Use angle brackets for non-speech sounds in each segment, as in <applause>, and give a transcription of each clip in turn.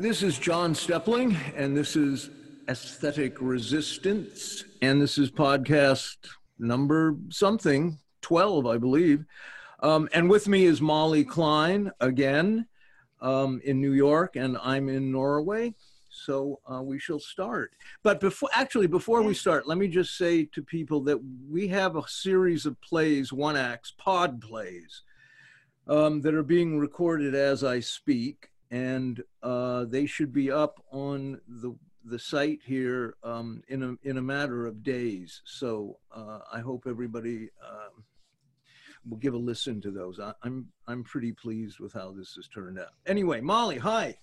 This is John Steppling, and this is Aesthetic Resistance, and this is podcast number something, 12, I believe. Um, and with me is Molly Klein again um, in New York, and I'm in Norway. So uh, we shall start. But before, actually, before we start, let me just say to people that we have a series of plays, one acts, pod plays, um, that are being recorded as I speak, and uh, they should be up on the the site here um, in a in a matter of days. So uh, I hope everybody um, will give a listen to those. I, I'm I'm pretty pleased with how this has turned out. Anyway, Molly, hi.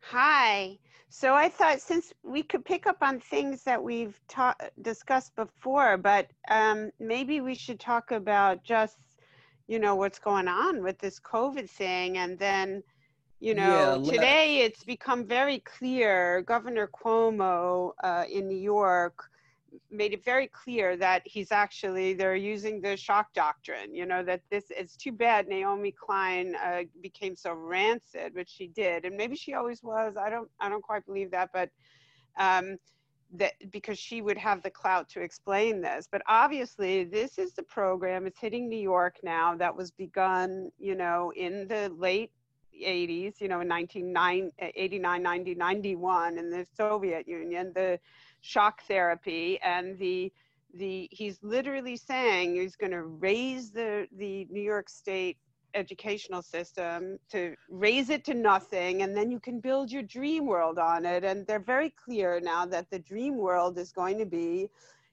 Hi. So I thought since we could pick up on things that we've discussed before, but um, maybe we should talk about just, you know, what's going on with this COVID thing. And then, you know, Yeah, today it's become very clear Governor Cuomo uh, in New York made it very clear that he's actually they're using the shock doctrine you know that this it's too bad naomi klein uh, became so rancid which she did and maybe she always was i don't i don't quite believe that but um that because she would have the clout to explain this but obviously this is the program it's hitting new york now that was begun you know in the late 80s you know in 1989 90 91 in the soviet union the shock therapy and the the he's literally saying he's going to raise the the New York State educational system to raise it to nothing and then you can build your dream world on it. And they're very clear now that the dream world is going to be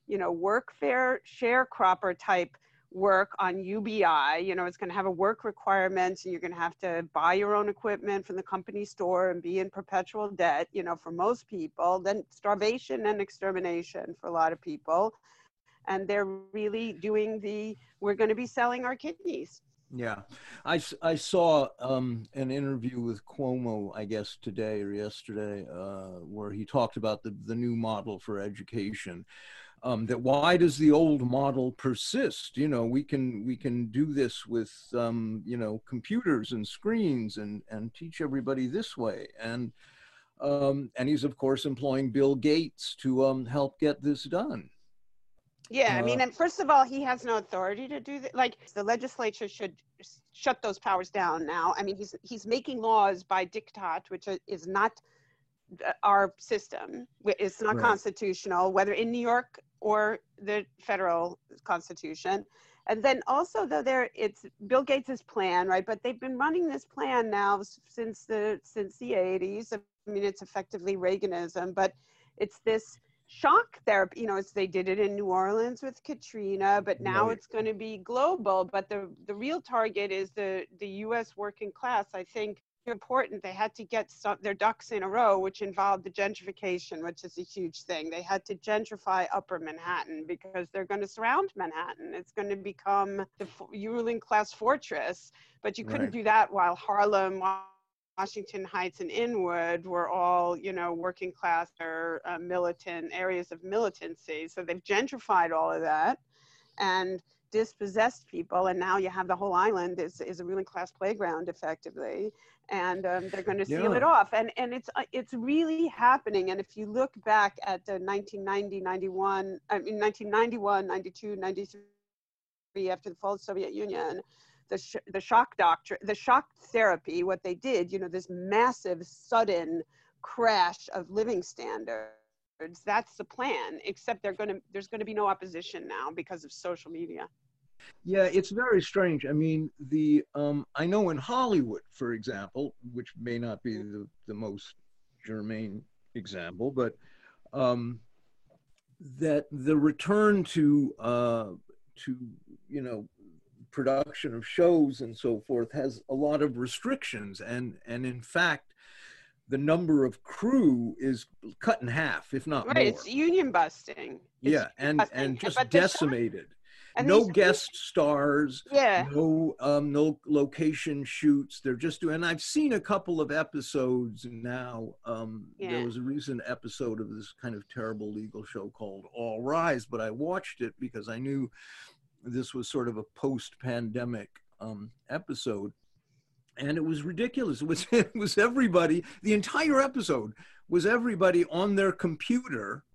you know work workfare sharecropper type work on UBI. You know, it's going to have a work requirement, and you're going to have to buy your own equipment from the company store and be in perpetual debt. You know, for most people, then starvation and extermination for a lot of people, and they're really doing the. We're going to be selling our kidneys. Yeah, I, I saw um, an interview with Cuomo, I guess today or yesterday, uh, where he talked about the, the new model for education. Um, that why does the old model persist? You know, we can we can do this with um, you know computers and screens and and teach everybody this way. And um, and he's of course employing Bill Gates to um, help get this done. Yeah, I mean, Uh, and first of all, he has no authority to do that. Like the legislature should shut those powers down now. I mean, he's he's making laws by diktat, which is not uh, our system. It's not Right. constitutional, whether in New York or the federal constitution. And then also, though, there it's Bill Gates's plan, right? But they've been running this plan now since the since the 80s. I mean, it's effectively Reaganism, but it's this shock therapy. You know, it's they did it in New Orleans with Katrina, but now Right. it's going to be global. But the the real target is the the U.S. working class. I think important. They had to get some, their ducks in a row, which involved the gentrification, which is a huge thing. They had to gentrify Upper Manhattan because they're going to surround Manhattan. It's going to become the ruling class fortress. But you couldn't Right. do that while Harlem. Washington Heights and Inwood were all, you know, working class or uh, militant areas of militancy. So they've gentrified all of that and dispossessed people. And now you have the whole island is, is a ruling class playground effectively. And um, they're going to seal Yeah. it off. And, and it's, uh, it's really happening. And if you look back at the 1990, 91, I mean, 1991, 92, 93, after the fall of the Soviet Union, the, sh- the shock doctrine, the shock therapy, what they did, you know, this massive sudden crash of living standards. That's the plan, except they're going to, there's going to be no opposition now because of social media. Yeah, it's very strange. I mean, the um, I know in Hollywood, for example, which may not be the, the most germane example, but um, that the return to uh, to you know production of shows and so forth has a lot of restrictions, and and in fact, the number of crew is cut in half, if not Right, more. it's union busting. It's yeah, and busting. and just But the shock- decimated. And no these- guest stars Yeah, no um no location shoots they're just doing and i've seen a couple of episodes now um Yeah. there was a recent episode of this kind of terrible legal show called all rise but i watched it because i knew this was sort of a post pandemic um episode and it was ridiculous. It was <laughs> it was everybody. The entire episode was everybody on their computer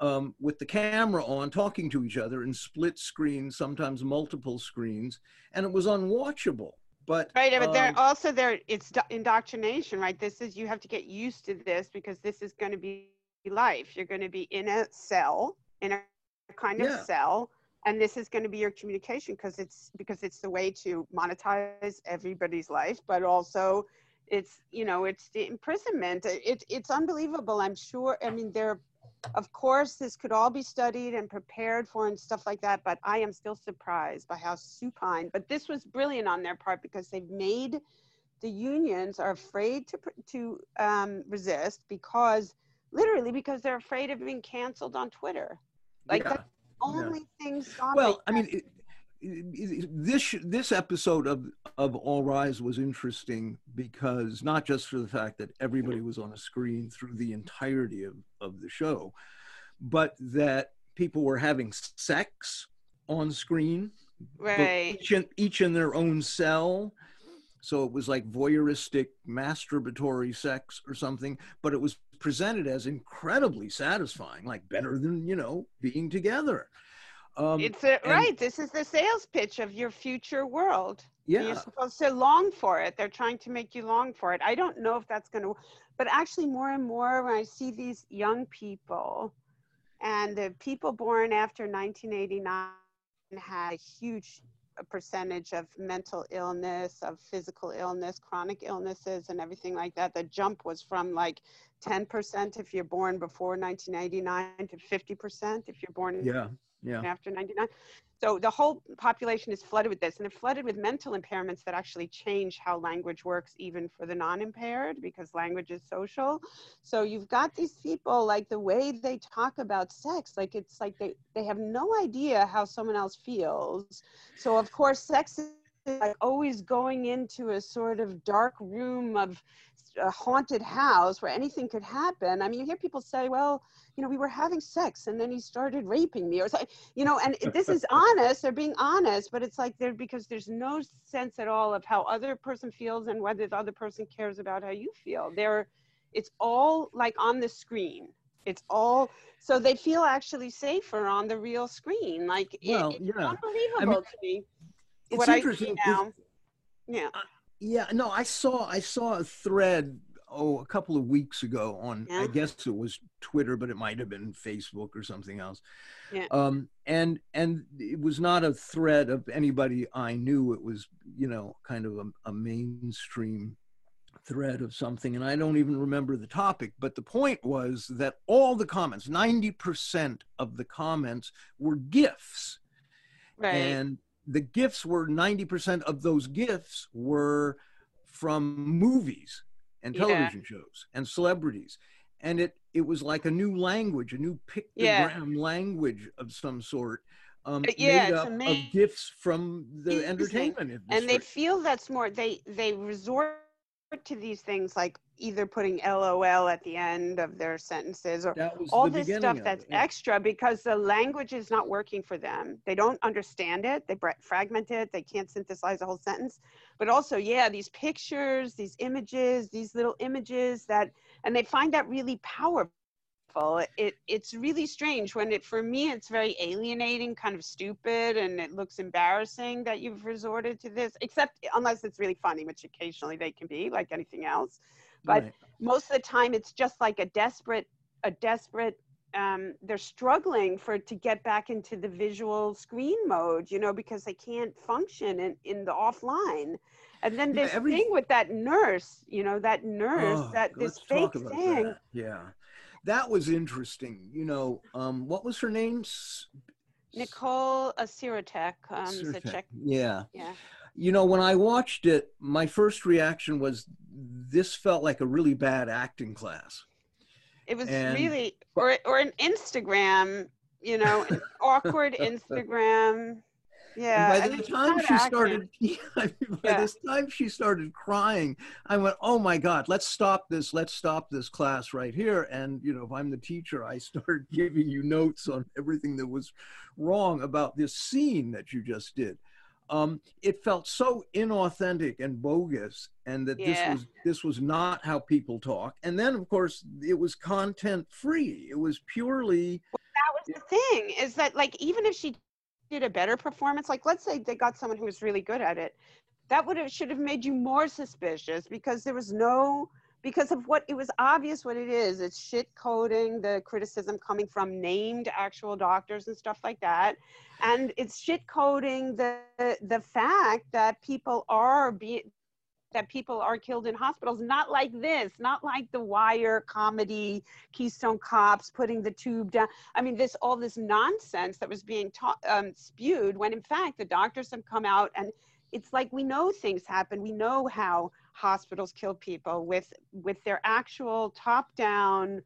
um, with the camera on, talking to each other in split screens, sometimes multiple screens, and it was unwatchable. But right, but um, they're also there. It's indoctrination, right? This is you have to get used to this because this is going to be life. You're going to be in a cell, in a kind of Yeah. cell, and this is going to be your communication because it's because it's the way to monetize everybody's life, but also it's you know it's the imprisonment. It, it's unbelievable. I'm sure. I mean, there. Of course, this could all be studied and prepared for and stuff like that, but I am still surprised by how supine. But this was brilliant on their part because they've made the unions are afraid to to um, resist because literally because they're afraid of being canceled on Twitter. Like yeah. that's the only thing stopping. Well, I mean, it- this this episode of of All Rise was interesting because not just for the fact that everybody was on a screen through the entirety of, of the show, but that people were having sex on screen, right. each in, each in their own cell. So it was like voyeuristic, masturbatory sex or something, but it was presented as incredibly satisfying, like better than you know being together. Um, It's a, and- right. This is the sales pitch of your future world. yeah, You're supposed to long for it. They're trying to make you long for it. I don't know if that's going to, but actually, more and more when I see these young people and the people born after 1989 had a huge percentage of mental illness, of physical illness, chronic illnesses, and everything like that. The jump was from like 10% if you're born before 1989 to 50% if you're born yeah, yeah. after 99. So the whole population is flooded with this, and they're flooded with mental impairments that actually change how language works, even for the non impaired, because language is social. So you've got these people, like the way they talk about sex, like it's like they, they have no idea how someone else feels. So, of course, sex like always going into a sort of dark room of a haunted house where anything could happen. I mean, you hear people say, well, you know, we were having sex and then he started raping me or something, you know, and this is <laughs> honest, they're being honest, but it's like they're because there's no sense at all of how other person feels and whether the other person cares about how you feel. They're, it's all like on the screen. It's all, so they feel actually safer on the real screen. Like, it- it's yeah. unbelievable to me. It's what I see now. Yeah. Yeah, no, I saw I saw a thread oh a couple of weeks ago on I guess it was Twitter, but it might have been Facebook or something else. Yeah. Um, and and it was not a thread of anybody I knew. It was you know kind of a, a mainstream thread of something, and I don't even remember the topic. But the point was that all the comments, ninety percent of the comments, were gifs Right. and the gifs were 90% of those gifs were from movies and Yeah. television shows and celebrities and it it was like a new language a new Yeah. pictogram language of some sort um, yeah, made up of gifs from the entertainment industry and they feel that's more they they resort to these things like either putting lol at the end of their sentences or all this stuff that's it, extra because the language is not working for them. They don't understand it. They fragment it. They can't synthesize a whole sentence. But also yeah these pictures these images these little images that and they find that really powerful it it's really strange when it for me it's very alienating kind of stupid and it looks embarrassing that you've resorted to this except unless it's really funny which occasionally they can be like anything else but Right. most of the time it's just like a desperate a desperate um, they're struggling for to get back into the visual screen mode you know because they can't function in, in the offline and then Yeah, this every- thing with that nurse you know that nurse Oh, that this fake thing that. yeah that was interesting you know um, what was her name? Nicole Asiratek, um is a Sirtek. Czech yeah. Yeah. You know when i watched it my first reaction was this felt like a really bad acting class. It was And- really or or an instagram you know awkward <laughs> instagram yeah and by the time she started yeah, <laughs> by Yeah. this time she started crying i went oh my god let's stop this let's stop this class right here and you know if i'm the teacher i <laughs> start giving you notes on everything that was wrong about this scene that you just did um, it felt so inauthentic and bogus, and that Yeah. this was this was not how people talk. And then, of course, it was content free. It was purely that was the thing is that like even if she did a better performance like let's say they got someone who was really good at it that would have should have made you more suspicious because there was no because of what it was obvious what it is. It's shit coding the criticism coming from named actual doctors and stuff like that. And it's shit coding the the fact that people are being that people are killed in hospitals not like this not like the wire comedy keystone cops putting the tube down I mean, this all this nonsense that was being um, spewed when in fact the doctors have come out and it's like we know things happen. We know how hospitals kill people with with their actual top-down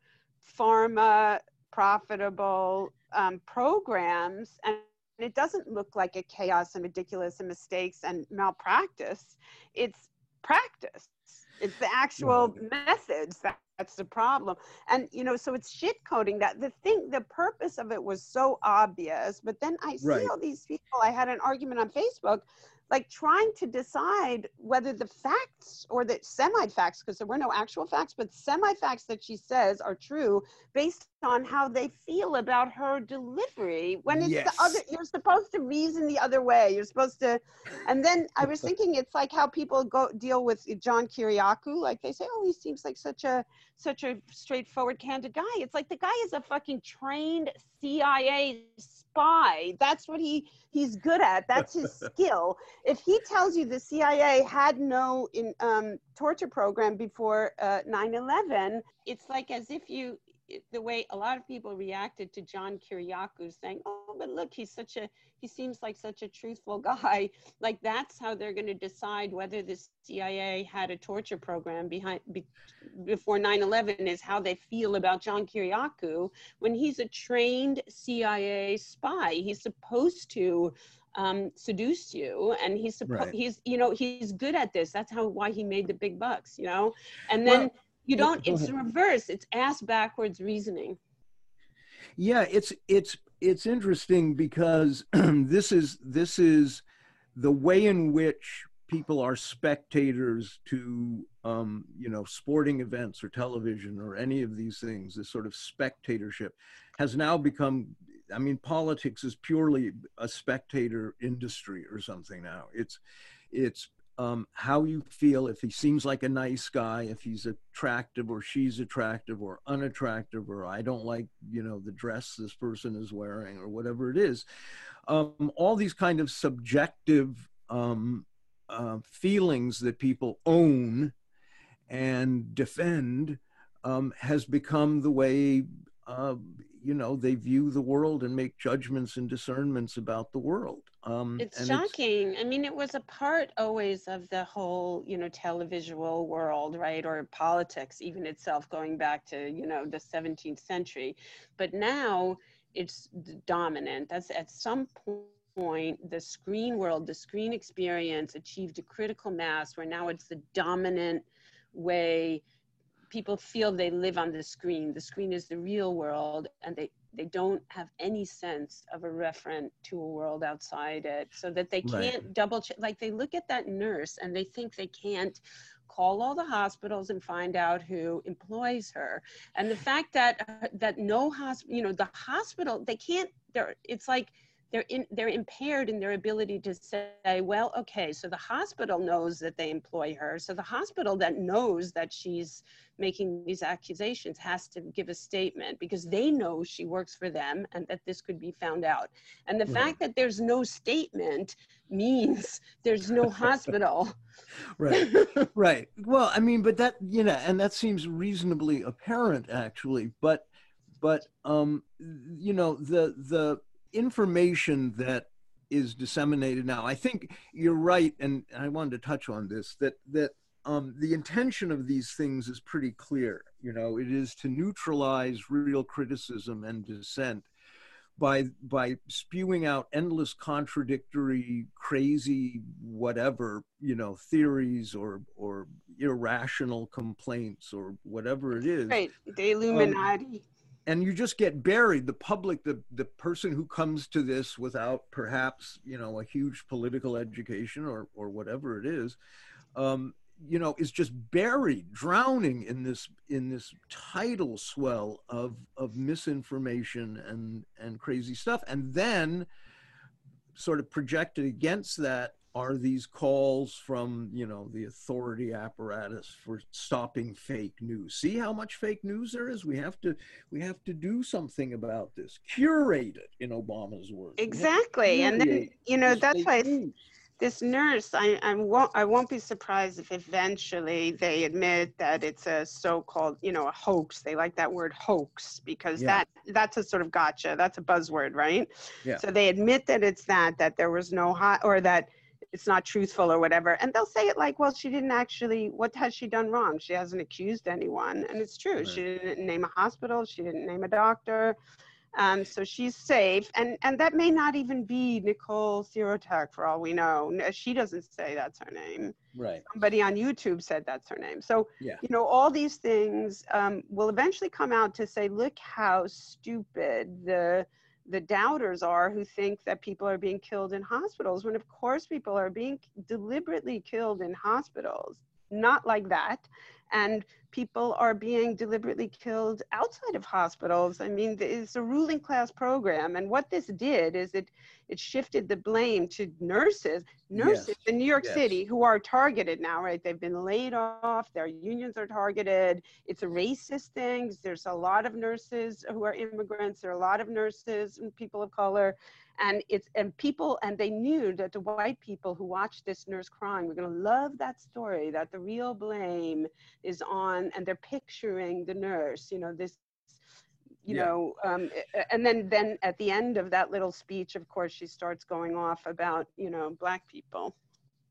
pharma profitable um, programs and it doesn't look like a chaos and ridiculous and mistakes and malpractice. It's practice. It's the actual methods that, that's the problem. And you know, so it's shit coding that the thing, the purpose of it was so obvious. But then I see all these people. I had an argument on Facebook, like trying to decide whether the facts or the semi facts, because there were no actual facts, but semi facts that she says are true based on how they feel about her delivery. When it's Yes. the other, you're supposed to reason the other way. You're supposed to and then I was <laughs> thinking it's like how people go deal with John Kiriakou. Like they say, oh, he seems like such a such a straightforward, candid guy. It's like the guy is a fucking trained CIA spy. That's what he he's good at. That's his <laughs> skill. If he tells you the CIA had no in, um, torture program before uh, 9/11, it's like as if you the way a lot of people reacted to John Kiriakou saying, "Oh, but look, he's such a he seems like such a truthful <laughs> guy." Like that's how they're going to decide whether the CIA had a torture program behind be, before 9/11 is how they feel about John Kiriakou when he's a trained CIA spy. He's supposed to um, seduce you, and he's supposed Right. he's you know he's good at this. That's how why he made the big bucks, you know. And then Well, you don't. It's reverse. It's ass backwards reasoning. Yeah, it's it's it's interesting because <clears throat> this is this is the way in which people are spectators to um, you know sporting events or television or any of these things. This sort of spectatorship has now become. I mean, politics is purely a spectator industry or something now. It's it's um, how you feel if he seems like a nice guy, if he's attractive or she's attractive or unattractive, or I don't like, you know, the dress this person is wearing or whatever it is. Um, all these kind of subjective um, uh, feelings that people own and defend um, has become the way, uh, you know, they view the world and make judgments and discernments about the world. Um, It's shocking. I mean, it was a part always of the whole, you know, televisual world, right? Or politics, even itself, going back to, you know, the 17th century. But now it's dominant. That's at some point, the screen world, the screen experience achieved a critical mass where now it's the dominant way people feel they live on the screen. The screen is the real world, and they they don't have any sense of a referent to a world outside it, so that they can't double check. Like they look at that nurse and they think they can't call all the hospitals and find out who employs her. And the fact that uh, that no hospital, you know, the hospital, they can't. They're it's like they're in, they're impaired in their ability to say, well, okay, so the hospital knows that they employ her. So the hospital that knows that she's making these accusations has to give a statement because they know she works for them and that this could be found out. And the Right. fact that there's no statement means there's no <laughs> hospital. right right well i mean but that you know and that seems reasonably apparent actually but but um you know the the information that is disseminated now i think you're right and i wanted to touch on this that that um, the intention of these things is pretty clear you know it is to neutralize real criticism and dissent by by spewing out endless contradictory crazy whatever you know theories or or irrational complaints or whatever it is Right. The Illuminati. And you just get buried. The public the the person who comes to this without perhaps you know a huge political education or or whatever it is um, you know is just buried drowning in this in this tidal swell of of misinformation and and crazy stuff. And then sort of projected against that are these calls from you know the authority apparatus for stopping fake news? See how much fake news there is? We have to we have to do something about this. Curate it in obama's words. Exactly. And then you know that's why this nurse I, I won't i won't be surprised if eventually they admit that it's a so-called you know a hoax. They like that word hoax because yeah. that that's a sort of gotcha. That's a buzzword right? Yeah. so they admit that it's that that there was no hot or that it's not truthful or whatever. And they'll say it like, well, she didn't actually, what has she done wrong? She hasn't accused anyone. And it's true. Right. She didn't name a hospital. She didn't name a doctor. Um, so she's safe. And, and that may not even be Nicole Sirotek for all we know. She doesn't say that's her name. Right. Somebody on YouTube said that's her name. So, yeah. you know, all these things um, will eventually come out to say, look how stupid the, the doubters are who think that people are being killed in hospitals when of course people are being deliberately killed in hospitals. Not like that and people are being deliberately killed outside of hospitals. I mean, it's a ruling class program. And what this did is it, it shifted the blame to nurses, nurses yes. in New York yes. City who are targeted now, right? They've been laid off, their unions are targeted. It's a racist thing. There's a lot of nurses who are immigrants, there are a lot of nurses and people of color and it's and people and they knew that the white people who watched this nurse crying were going to love that story that the real blame is on and they're picturing the nurse you know this you yeah. know um, and then then at the end of that little speech of course she starts going off about you know black people.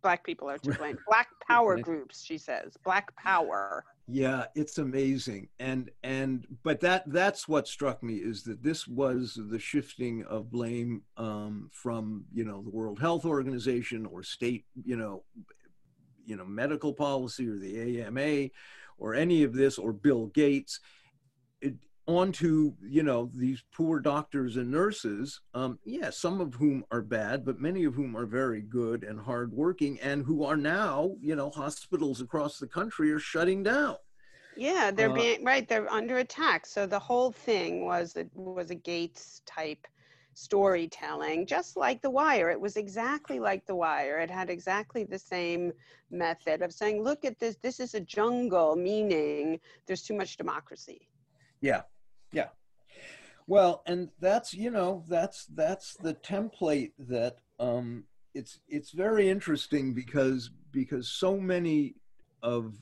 Black people are to blame. Black power groups she says. Black power yeah it's amazing and and but that that's what struck me is that this was the shifting of blame um, from you know the world health organization or state you know you know medical policy or the ama or any of this or bill gates. It, onto you know these poor doctors and nurses um yeah some of whom are bad but many of whom are very good and hardworking and who are now you know hospitals across the country are shutting down. Yeah they're uh, being right they're under attack. So the whole thing was it was a gates type storytelling just like the wire. It was exactly like the wire. It had exactly the same method of saying look at this. This is a jungle meaning. There's too much democracy. Yeah yeah. Well, and that's you know that's that's the template that um, it's it's very interesting because because so many of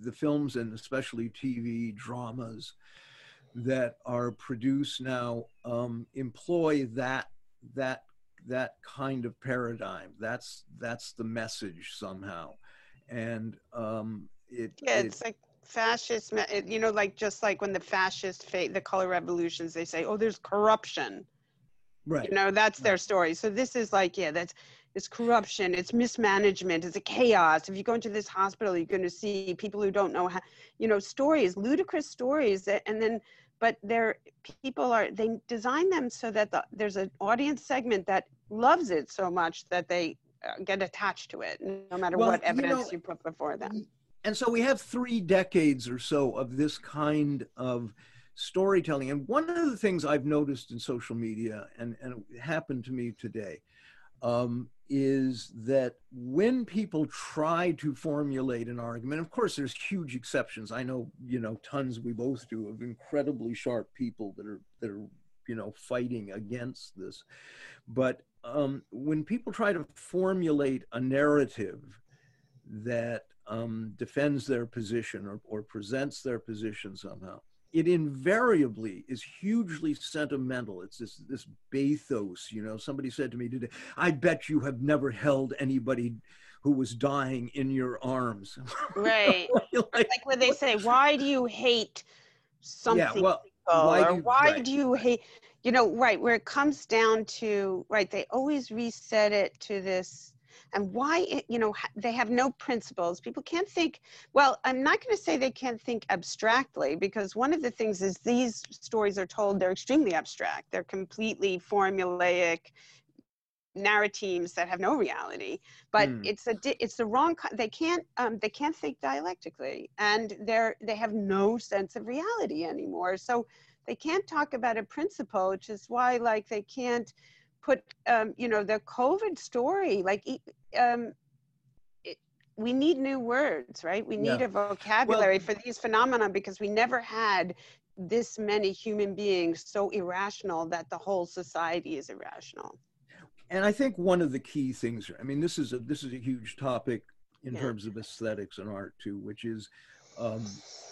the films and especially TV dramas that are produced now um, employ that that that kind of paradigm. That's that's the message somehow, and um, it. Yeah, it's it, like fascist, you know, like just like when the fascist, the color revolutions, they say, oh, there's corruption. Right. You know, that's their story. So this is like, yeah, that's it's corruption, it's mismanagement, it's a chaos. If you go into this hospital, you're going to see people who don't know how, you know, stories, ludicrous stories, that, and then, but they're people are they design them so that the, there's an audience segment that loves it so much that they uh, get attached to it, no matter well, what evidence you, know, you put before them and so we have three decades or so of this kind of storytelling. And one of the things I've noticed in social media, and, and it happened to me today, um, is that when people try to formulate an argument, of course, there's huge exceptions. I know, you know, tons we both do of incredibly sharp people that are that are, you know, fighting against this. But um, when people try to formulate a narrative that um, defends their position or, or presents their position somehow, it invariably is hugely sentimental. It's this this bathos, you know. Somebody said to me today, "I bet you have never held anybody who was dying in your arms." <laughs> Right. <laughs> like, like, when they say, "Why do you hate something?" Yeah, well, why or do, why right. do you hate? You know, right? Where it comes down to right, they always reset it to this and why you know they have no principles. People can't think well i'm not going to say they can't think abstractly because one of the things is these stories are told they're extremely abstract. They're completely formulaic narratives that have no reality. But mm. it's a it's the wrong they can't um, they can't think dialectically and they're they have no sense of reality anymore. So they can't talk about a principle which is why like they can't put um, you know the covid story like um, it, we need new words right we need yeah. a vocabulary well, for these phenomena because we never had this many human beings so irrational that the whole society is irrational and i think one of the key things i mean this is a this is a huge topic in yeah. terms of aesthetics and art too which is um,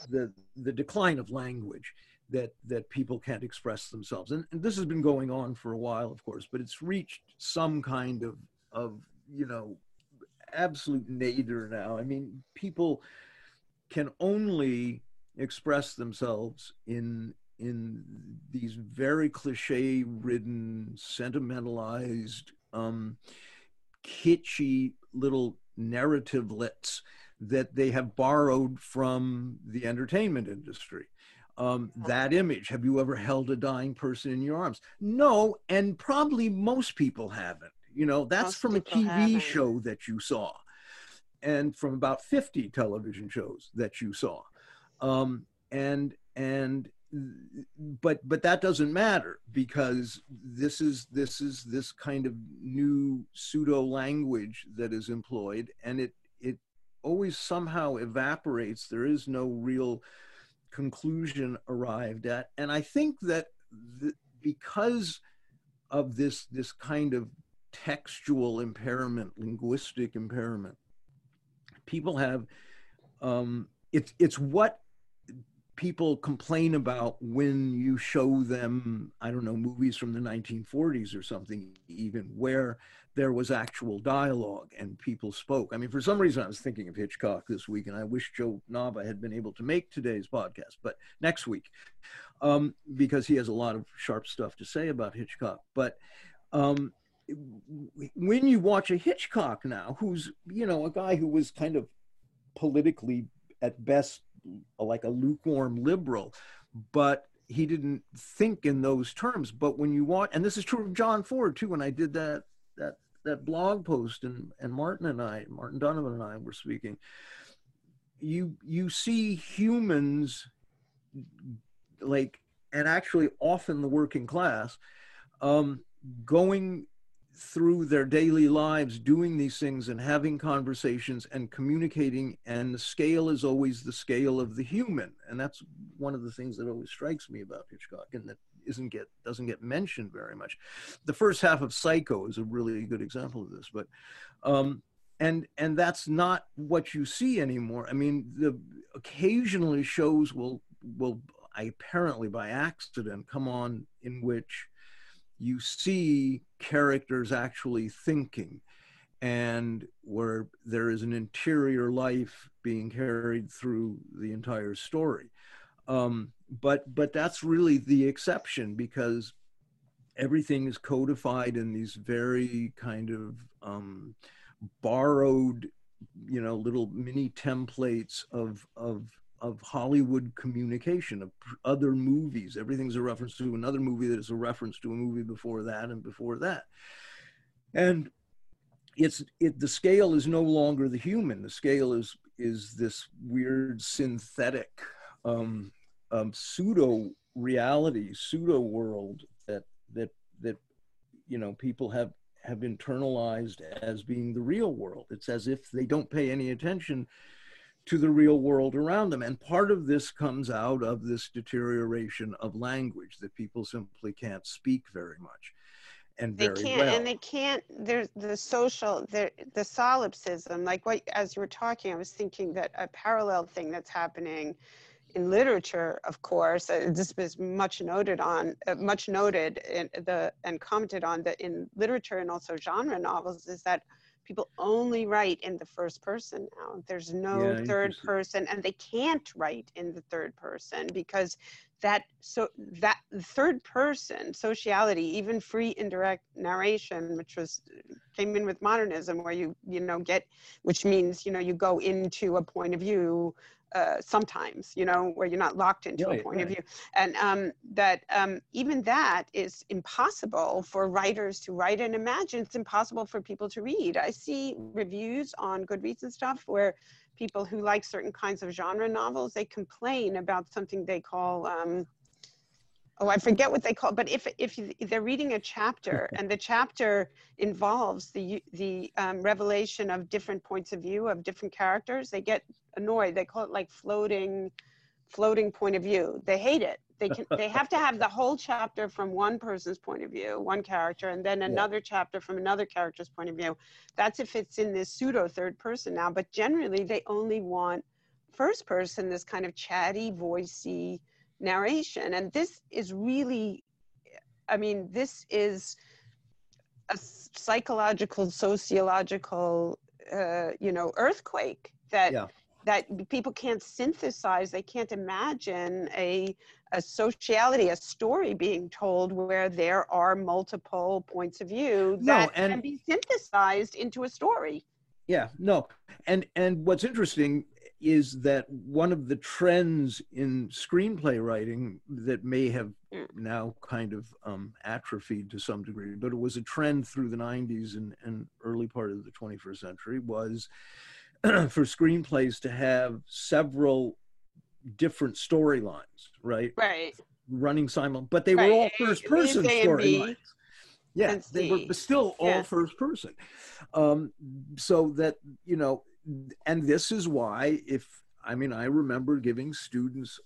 the the decline of language that that people can't express themselves and, and, this has been going on for a while of course but it's reached some kind of of you know absolute nadir now i mean people can only express themselves in in these very cliche ridden sentimentalized um kitschy little narrativelets that they have borrowed from the entertainment industry um, that image. Have you ever held a dying person in your arms? No, and probably most people haven't. You know, that's from a TV show that you saw, and from about 50 television shows that you saw. Um, and and but but that doesn't matter because this is this is this kind of new pseudo language that is employed and it it always somehow evaporates there is no real conclusion arrived at. And I think that the, because of this, this kind of textual impairment, linguistic impairment, people have, um, it's, it's what people complain about when you show them, I don't know, movies from the 1940s or something, even where there was actual dialogue and people spoke. I mean, for some reason, I was thinking of Hitchcock this week, and I wish Joe Nava had been able to make today's podcast, but next week, um, because he has a lot of sharp stuff to say about Hitchcock. But um, when you watch a Hitchcock now, who's, you know, a guy who was kind of politically, at best, like a lukewarm liberal, but he didn't think in those terms. But when you watch, and this is true of John Ford too, when I did that that that blog post and and Martin and I, Martin Donovan and I were speaking. You you see humans like and actually often the working class um, going through their daily lives doing these things and having conversations and communicating and the scale is always the scale of the human. And that's one of the things that always strikes me about hitchcock and that isn't get doesn't get mentioned very much. The first half of psycho is a really good example of this but um and and that's not what you see anymore. I mean the occasionally shows will will apparently by accident come on in which you see characters actually thinking and where there is an interior life being carried through the entire story. Um, but but that's really the exception because everything is codified in these very kind of um, borrowed, you know, little mini templates of of of Hollywood communication, of other movies. Everything's a reference to another movie that is a reference to a movie before that and before that. And it's it the scale is no longer the human. The scale is is this weird synthetic um, um, pseudo reality, pseudo world that that that you know people have have internalized as being the real world. It's as if they don't pay any attention to the real world around them. And part of this comes out of this deterioration of language that people simply can't speak very much. And they can't, well. and they can't. There's the social, the the solipsism. Like what, as you were talking, I was thinking that a parallel thing that's happening in literature, of course, uh, this was much noted on, uh, much noted in the and commented on that in literature and also genre novels is that people only write in the first person now. There's no yeah, third person, and they can't write in the third person because that so that third person sociality, even free indirect narration, which was uh, came in with modernism where you you know get which means you know you go into a point of view uh, sometimes, you know, where you're not locked into right, a point right. of view. And um, that um, even that is impossible for writers to write and imagine. It's impossible for people to read. I see reviews on Goodreads and stuff where people who like certain kinds of genre novels, they complain about something they call um, oh i forget what they call but if if they're reading a chapter and the chapter involves the the um, revelation of different points of view of different characters they get annoyed. They call it like floating floating point of view. They hate it. They can they have to have the whole chapter from one person's point of view one character and then another yeah. chapter from another character's point of view. That's if it's in this pseudo third person now but generally they only want first person this kind of chatty voicey narration. And this is really, I mean, this is a psychological, sociological, uh, you know, earthquake that yeah. that people can't synthesize. They can't imagine a a sociality, a story being told where there are multiple points of view that no, and, can be synthesized into a story. Yeah, no, and and what's interesting is that one of the trends in screenplay writing that may have mm. now kind of um, atrophied to some degree, but it was a trend through the 90s and, and early part of the 21st century was <clears throat> for screenplays to have several different storylines, right? Right. Running simul, but they right. were all first person storylines. Yeah, they were still all yeah. first person. Um, so that, you know, and this is why if i mean i remember giving students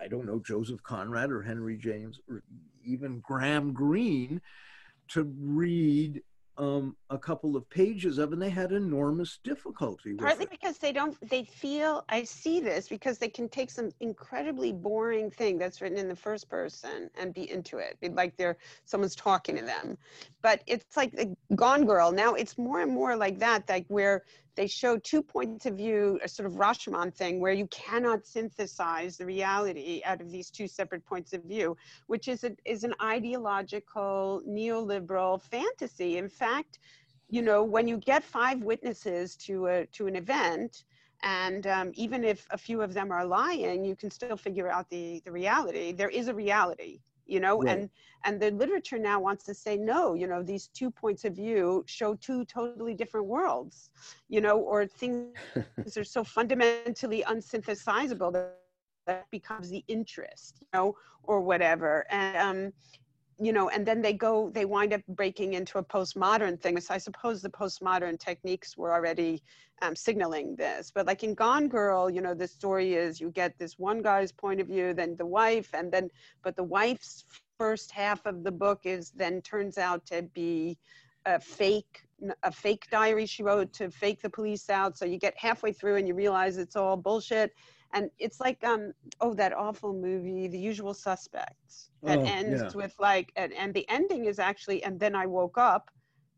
i don't know joseph conrad or henry james or even graham greene to read um, a couple of pages of, and they had enormous difficulty. Partly it. because they don't, they feel, I see this because they can take some incredibly boring thing that's written in the first person and be into it, like they're someone's talking to them. But it's like the Gone Girl. Now it's more and more like that, like where they show two points of view, a sort of Rashomon thing, where you cannot synthesize the reality out of these two separate points of view, which is a, is an ideological neoliberal fantasy. In fact, you know, when you get five witnesses to a to an event, and um, even if a few of them are lying, you can still figure out the the reality. There is a reality you know right. and and the literature now wants to say no you know these two points of view show two totally different worlds you know or things are so fundamentally unsynthesizable that that becomes the interest you know or whatever and um you know, and then they go, they wind up breaking into a postmodern thing. So I suppose the postmodern techniques were already um, signaling this. But like in Gone Girl, you know, the story is you get this one guy's point of view, then the wife, and then, but the wife's first half of the book is then turns out to be a fake a fake diary she wrote to fake the police out so you get halfway through and you realize it's all bullshit and it's like um oh that awful movie the usual suspects that oh, ends yeah. with like and, and the ending is actually and then i woke up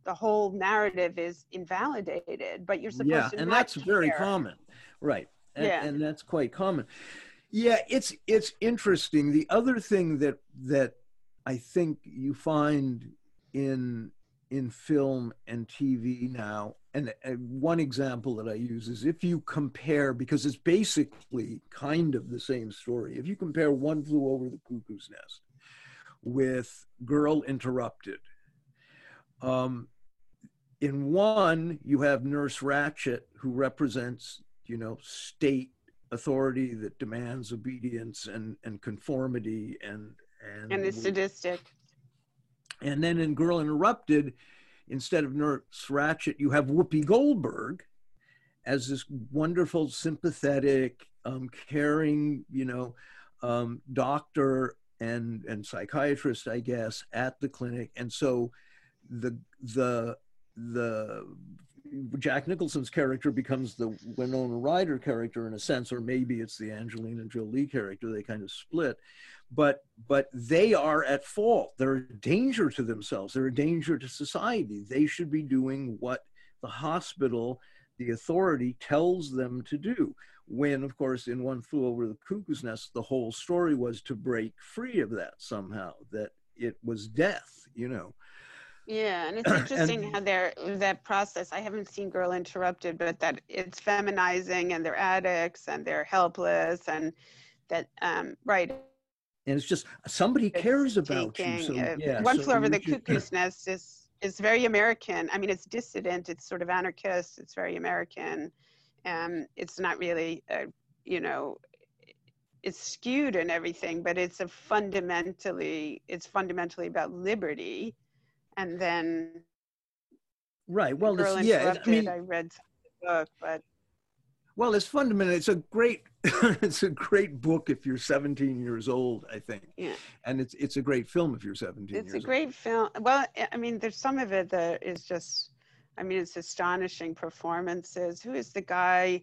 the whole narrative is invalidated but you're supposed yeah, to and that's care. very common right and, yeah. and that's quite common yeah it's it's interesting the other thing that that i think you find in in film and tv now and, one example that I use is if you compare, because it's basically kind of the same story, if you compare One Flew Over the Cuckoo's Nest with Girl Interrupted, um, in one, you have Nurse Ratched, who represents, you know, state authority that demands obedience and, and conformity and and, and is sadistic. And then in Girl Interrupted, instead of Nurse Ratched, you have Whoopi Goldberg as this wonderful, sympathetic, um, caring, you know, um, doctor and and psychiatrist, I guess, at the clinic. And so, the the the Jack Nicholson's character becomes the Winona Ryder character in a sense, or maybe it's the Angelina Jolie character. They kind of split. But but they are at fault. They're a danger to themselves. They're a danger to society. They should be doing what the hospital the authority tells them to do. When of course in one flew over the cuckoo's nest the whole story was to break free of that somehow that it was death you know Yeah, and it's <clears throat> interesting and, how they're that process. I haven't seen Girl Interrupted, but that it's feminizing and they're addicts and they're helpless and that um right. And it's just somebody it's cares about taking, you. So, uh, yeah, One so Flew Over the Cuckoo's <clears throat> Nest is is very American. I mean, it's dissident. It's sort of anarchist. It's very American. and it's not really, a, you know, it's skewed and everything, but it's a fundamentally it's fundamentally about liberty and then right well it's, yeah i mean i read the book but well it's fundamental it's a great <laughs> it's a great book if you're 17 years old i think. Yeah. And it's it's a great film if you're 17 it's a great old. film well i mean there's some of it that is just i mean it's astonishing performances. Who is the guy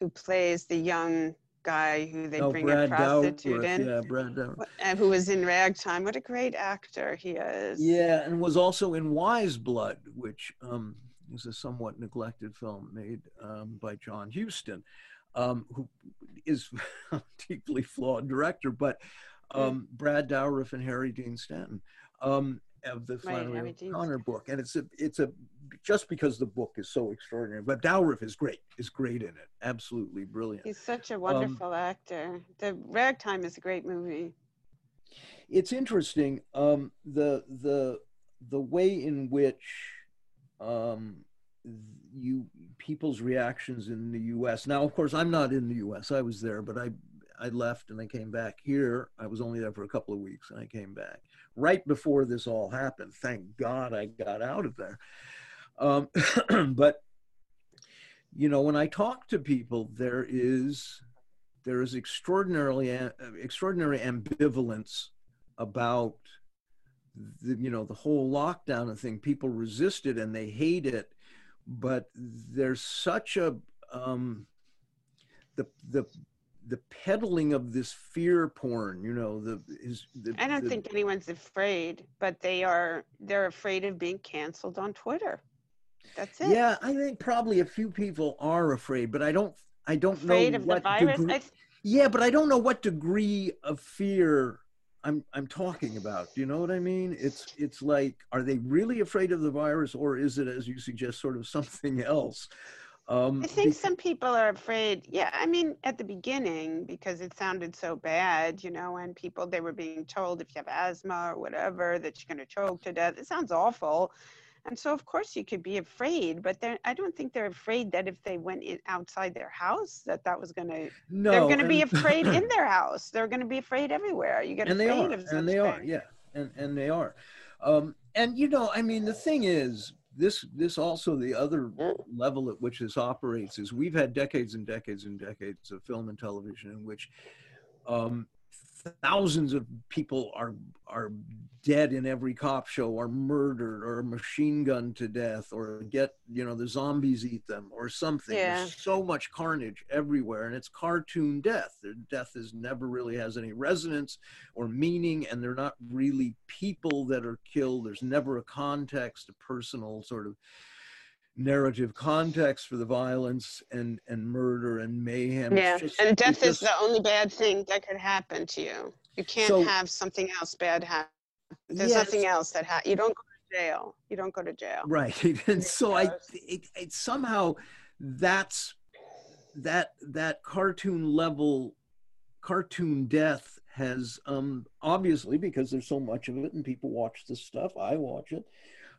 who plays the young guy who they oh, bring Brad a prostitute in. Yeah, Brad And who was in Ragtime. What a great actor he is. Yeah, and was also in Wise Blood, which um, is a somewhat neglected film made um, by John Huston, um, who is <laughs> a deeply flawed director, but um, Brad Dourif and Harry Dean Stanton. Um, of the Flannery right, O'Connor book, and it's a it's a just because the book is so extraordinary. But Dourif is great, is great in it, absolutely brilliant. He's such a wonderful um, actor. The Ragtime is a great movie. It's interesting um, the the the way in which um, you people's reactions in the U.S. Now, of course, I'm not in the U.S. I was there, but I I left and I came back here. I was only there for a couple of weeks, and I came back right before this all happened. Thank God I got out of there. Um, <clears throat> but you know, when I talk to people, there is there is extraordinarily uh, extraordinary ambivalence about the you know the whole lockdown thing. People resist it and they hate it, but there's such a um, the the the peddling of this fear porn you know the is the, i don't the, think anyone's afraid but they are they're afraid of being canceled on twitter. That's it. Yeah i think probably a few people are afraid but i don't i don't know, afraid know of what the virus degree, yeah but i don't know what degree of fear i'm i'm talking about. Do you know what i mean? It's it's like are they really afraid of the virus or is it as you suggest sort of something <laughs> else um, I think some people are afraid. Yeah, I mean, at the beginning, because it sounded so bad, you know, and people they were being told if you have asthma or whatever that you're going to choke to death. It sounds awful, and so of course you could be afraid. But I don't think they're afraid that if they went in outside their house that that was going to. No, they're going to be afraid in <laughs> their house. They're going to be afraid everywhere. You get and afraid they are, of and they are, yeah, and and they are, um, and you know, I mean, the thing is this this also the other level at which this operates is we've had decades and decades and decades of film and television in which um, thousands of people are are dead in every cop show or murdered or machine gunned to death or get you know the zombies eat them or something. Yeah. there's so much carnage everywhere and it's cartoon death. Their death is never really has any resonance or meaning and they're not really people that are killed. There's never a context a personal sort of narrative context for the violence and and murder and mayhem. Yeah, just, and death just, is the only bad thing that could happen to you. You can't so, have something else bad happen. There's yes. nothing else that ha- you don't go to jail. You don't go to jail. Right, <laughs> and so I it, it somehow that's that that cartoon level cartoon death has um obviously because there's so much of it and people watch this stuff i watch it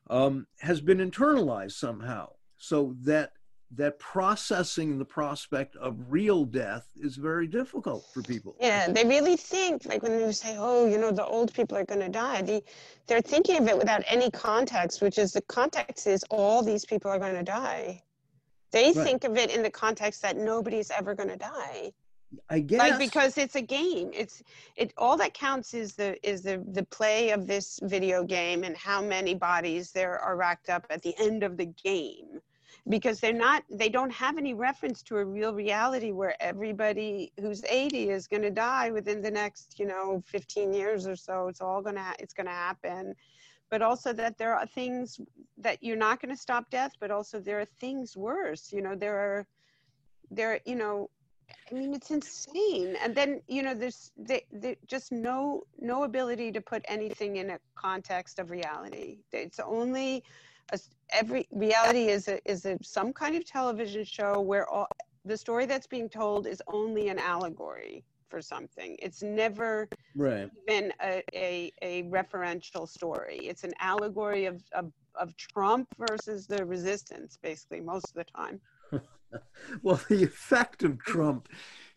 um, has been internalized somehow so that that processing the prospect of real death is very difficult for people. Yeah, they really think like when you say, "Oh, you know, the old people are going to die," they they're thinking of it without any context, which is the context is all these people are going to die. They right. think of it in the context that nobody's ever going to die. I guess like because it's a game. It's it all that counts is the is the the play of this video game and how many bodies there are racked up at the end of the game. Because they're not they don't have any reference to a real reality where everybody who's 80 is going to die within the next, you know, 15 years or so. It's all going to it's going to happen. But also that there are things that you're not going to stop death, but also there are things worse. You know, there are there you know I mean, it's insane. And then you know, there's they, they just no no ability to put anything in a context of reality. It's only a, every reality is a, is a, some kind of television show where all, the story that's being told is only an allegory for something. It's never right. been a, a, a referential story. It's an allegory of, of, of Trump versus the resistance, basically, most of the time. <laughs> well, the effect of Trump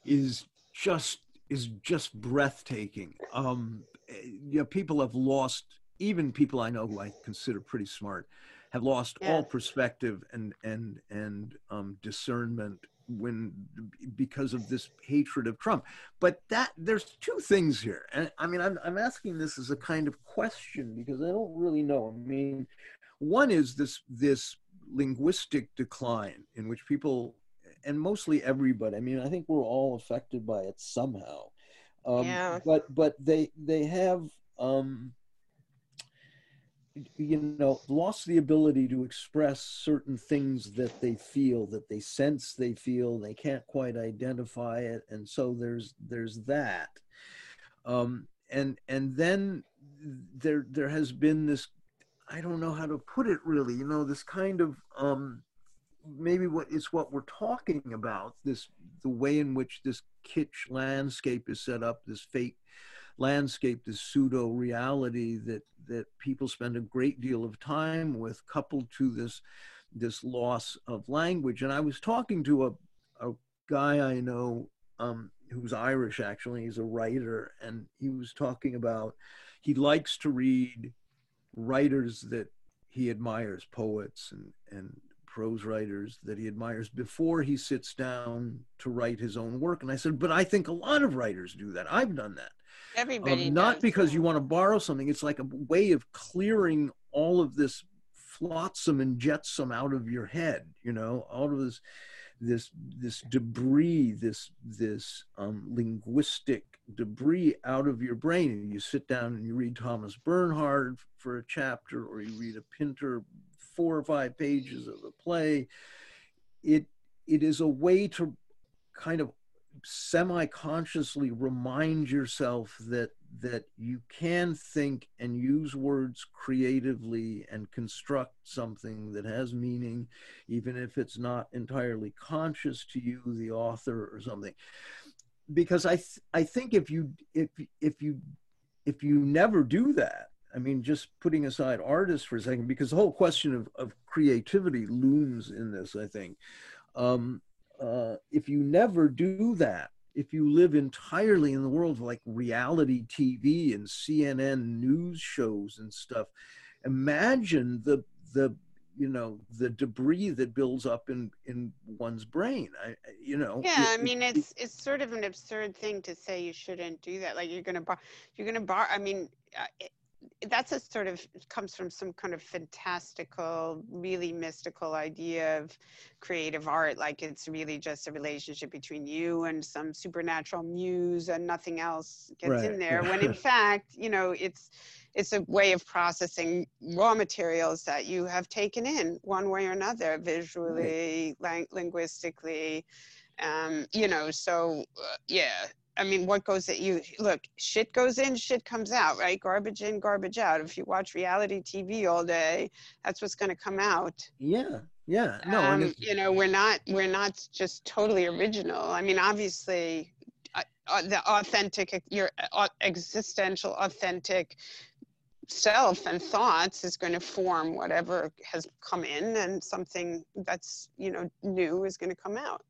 is just is just breathtaking. Um, you know, people have lost, even people I know who I consider pretty smart, have lost all perspective and and and um, discernment when because of this hatred of Trump. But that there's two things here, and I mean I'm I'm asking this as a kind of question because I don't really know. I mean, one is this this linguistic decline in which people and mostly everybody. I mean, I think we're all affected by it somehow. Um, yeah. But but they they have um, you know lost the ability to express certain things that they feel that they sense they feel they can't quite identify it and so there's there's that um, and and then there there has been this i don't know how to put it really you know this kind of um, maybe what it's what we're talking about this the way in which this kitsch landscape is set up this fake landscape, this pseudo reality that that people spend a great deal of time with, coupled to this this loss of language. And I was talking to a, a guy I know um, who's Irish, actually. He's a writer, and he was talking about he likes to read writers that he admires, poets and and prose writers that he admires before he sits down to write his own work. And I said, but I think a lot of writers do that. I've done that. Everybody um, not because you want to borrow something. It's like a way of clearing all of this flotsam and jetsam out of your head. You know, all of this this this debris, this this um, linguistic debris out of your brain. And you sit down and you read Thomas Bernhard for a chapter, or you read a Pinter four or five pages of a play. It it is a way to kind of semi-consciously remind yourself that that you can think and use words creatively and construct something that has meaning even if it's not entirely conscious to you the author or something. Because i th- i think if you if if you if you never do that i mean just putting aside artists for a second because the whole question of, of creativity looms in this i think. Um, uh, if you never do that, if you live entirely in the world of like reality TV and CNN news shows and stuff, imagine the the you know the debris that builds up in in one's brain. I you know. Yeah, it, I mean it, it's it's sort of an absurd thing to say you shouldn't do that. Like you're gonna bar, you're gonna bar. I mean, uh, it, that's a sort of comes from some kind of fantastical really mystical idea of creative art like it's really just a relationship between you and some supernatural muse and nothing else gets right. in there when in <laughs> fact you know it's it's a way of processing raw materials that you have taken in one way or another visually right. linguistically um, you know so uh, yeah I mean, what goes at you? Look, shit goes in, shit comes out, right? Garbage in, garbage out. If you watch reality TV all day, that's what's going to come out. Yeah, yeah. No, um, you know, we're not we're not just totally original. I mean, obviously, uh, uh, the authentic, your uh, existential, authentic self and thoughts is going to form whatever has come in, and something that's you know new is going to come out.